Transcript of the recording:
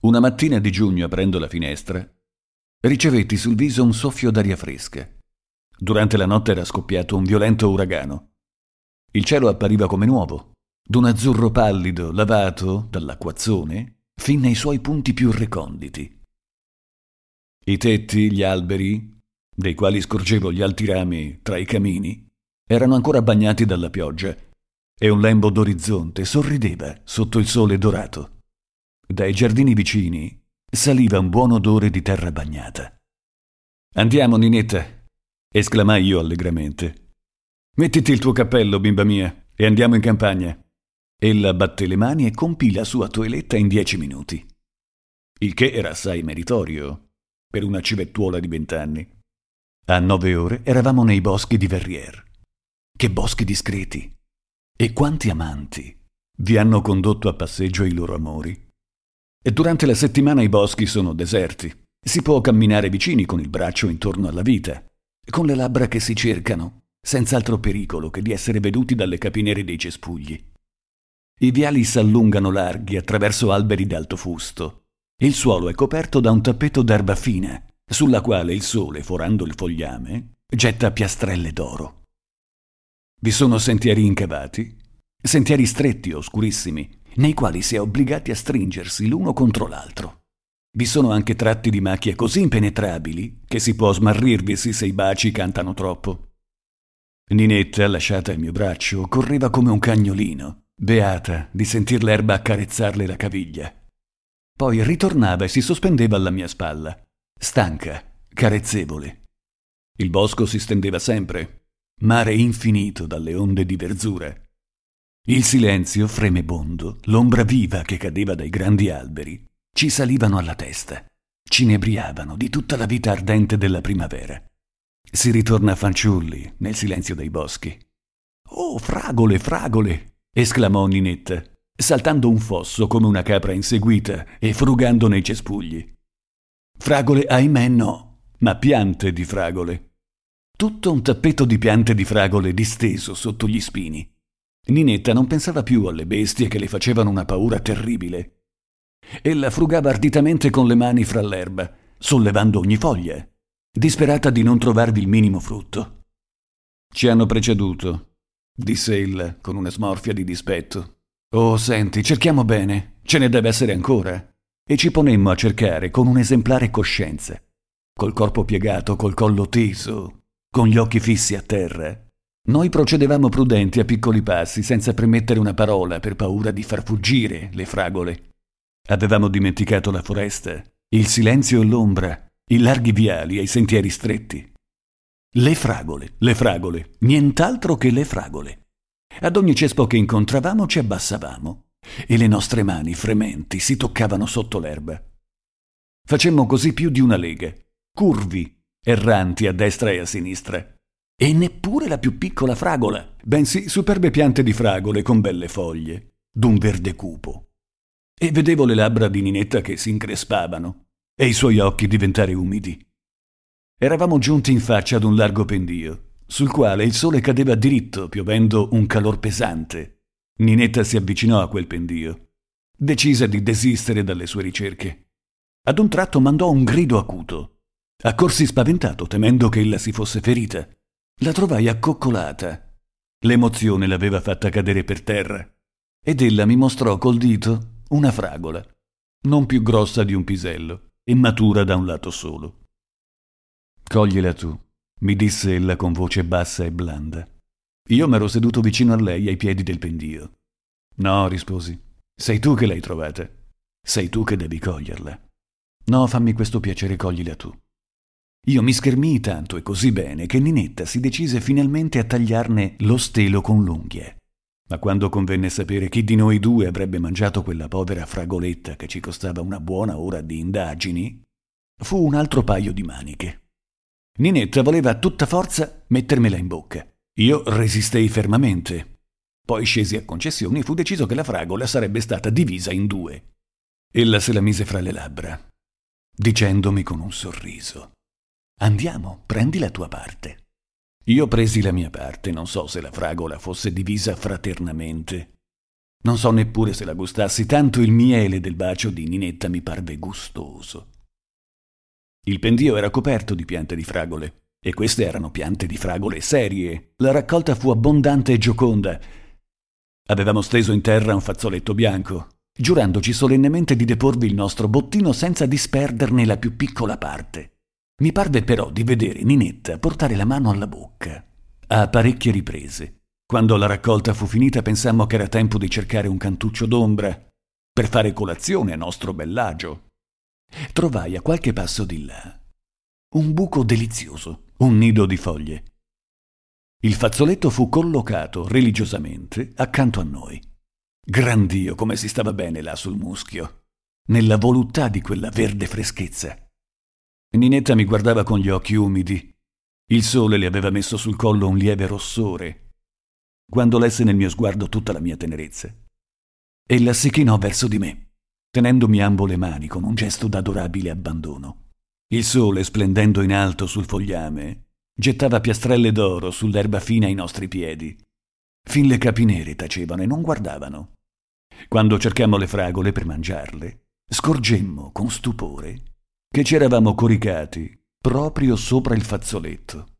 una mattina di giugno aprendo la finestra, ricevetti sul viso un soffio d'aria fresca. Durante la notte era scoppiato un violento uragano. Il cielo appariva come nuovo, d'un azzurro pallido lavato dall'acquazzone fin nei suoi punti più reconditi. I tetti, gli alberi, dei quali scorgevo gli alti rami tra i camini, erano ancora bagnati dalla pioggia e un lembo d'orizzonte sorrideva sotto il sole dorato. Dai giardini vicini saliva un buon odore di terra bagnata. Andiamo, Ninetta, esclamai io allegramente. Mettiti il tuo cappello, bimba mia, e andiamo in campagna. Ella batté le mani e compì la sua toeletta in dieci minuti. Il che era assai meritorio per una civettuola di vent'anni. A nove ore eravamo nei boschi di Verrières. Che boschi discreti! E quanti amanti vi hanno condotto a passeggio i loro amori. E durante la settimana i boschi sono deserti. Si può camminare vicini con il braccio intorno alla vita, con le labbra che si cercano, senza altro pericolo che di essere veduti dalle capinere dei cespugli. I viali s'allungano larghi attraverso alberi d'alto fusto il suolo è coperto da un tappeto d'erba fina, sulla quale il sole, forando il fogliame, getta piastrelle d'oro. Vi sono sentieri incavati, sentieri stretti, oscurissimi, nei quali si è obbligati a stringersi l'uno contro l'altro. Vi sono anche tratti di macchie così impenetrabili che si può smarrirvisi se i baci cantano troppo. Ninetta, lasciata al mio braccio, correva come un cagnolino, beata di sentir l'erba accarezzarle la caviglia. Poi ritornava e si sospendeva alla mia spalla, stanca, carezzevole. Il bosco si stendeva sempre, mare infinito dalle onde di verzura. Il silenzio fremebondo, l'ombra viva che cadeva dai grandi alberi, ci salivano alla testa, ci inebriavano di tutta la vita ardente della primavera. Si ritorna fanciulli nel silenzio dei boschi. Oh, fragole, fragole! esclamò Ninetta saltando un fosso come una capra inseguita e frugando nei cespugli. Fragole, ahimè no, ma piante di fragole. Tutto un tappeto di piante di fragole disteso sotto gli spini. Ninetta non pensava più alle bestie che le facevano una paura terribile. Ella frugava arditamente con le mani fra l'erba, sollevando ogni foglia, disperata di non trovarvi il minimo frutto. Ci hanno preceduto, disse ella con una smorfia di dispetto. Oh, senti, cerchiamo bene, ce ne deve essere ancora. E ci ponemmo a cercare con un'esemplare coscienza, col corpo piegato, col collo teso, con gli occhi fissi a terra. Noi procedevamo prudenti a piccoli passi, senza premettere una parola per paura di far fuggire le fragole. Avevamo dimenticato la foresta, il silenzio e l'ombra, i larghi viali e i sentieri stretti. Le fragole, le fragole, nient'altro che le fragole. Ad ogni cespo che incontravamo ci abbassavamo e le nostre mani frementi si toccavano sotto l'erba. Facemmo così più di una lega, curvi, erranti a destra e a sinistra. E neppure la più piccola fragola, bensì superbe piante di fragole con belle foglie, d'un verde cupo. E vedevo le labbra di Ninetta che si increspavano e i suoi occhi diventare umidi. Eravamo giunti in faccia ad un largo pendio sul quale il sole cadeva diritto, piovendo un calor pesante. Ninetta si avvicinò a quel pendio. Decise di desistere dalle sue ricerche. Ad un tratto mandò un grido acuto. Accorsi spaventato, temendo che ella si fosse ferita. La trovai accoccolata. L'emozione l'aveva fatta cadere per terra. Ed ella mi mostrò col dito una fragola, non più grossa di un pisello e matura da un lato solo. Cogliela tu, mi disse ella con voce bassa e blanda. Io m'ero seduto vicino a lei ai piedi del pendio. No, risposi. Sei tu che l'hai trovata. Sei tu che devi coglierla. No, fammi questo piacere, coglila tu. Io mi schermii tanto e così bene che Ninetta si decise finalmente a tagliarne lo stelo con l'unghia. Ma quando convenne sapere chi di noi due avrebbe mangiato quella povera fragoletta che ci costava una buona ora di indagini, fu un altro paio di maniche. Ninetta voleva a tutta forza mettermela in bocca. Io resistei fermamente. Poi scesi a concessioni e fu deciso che la fragola sarebbe stata divisa in due. Ella se la mise fra le labbra, dicendomi con un sorriso: Andiamo, prendi la tua parte. Io presi la mia parte, non so se la fragola fosse divisa fraternamente. Non so neppure se la gustassi, tanto il miele del bacio di Ninetta mi parve gustoso. Il pendio era coperto di piante di fragole, e queste erano piante di fragole serie. La raccolta fu abbondante e gioconda. Avevamo steso in terra un fazzoletto bianco, giurandoci solennemente di deporvi il nostro bottino senza disperderne la più piccola parte. Mi parve però di vedere Ninetta portare la mano alla bocca, a parecchie riprese. Quando la raccolta fu finita pensammo che era tempo di cercare un cantuccio d'ombra per fare colazione a nostro bellagio. Trovai a qualche passo di là un buco delizioso, un nido di foglie. Il fazzoletto fu collocato religiosamente accanto a noi. Gran Dio come si stava bene là sul muschio, nella voluttà di quella verde freschezza. Ninetta mi guardava con gli occhi umidi. Il sole le aveva messo sul collo un lieve rossore quando lesse nel mio sguardo tutta la mia tenerezza. Ella si chinò verso di me, tenendomi ambo le mani con un gesto d'adorabile abbandono. Il sole, splendendo in alto sul fogliame, gettava piastrelle d'oro sull'erba fina ai nostri piedi. Fin le capinere tacevano e non guardavano. Quando cercammo le fragole per mangiarle, scorgemmo con stupore che ci eravamo coricati proprio sopra il fazzoletto.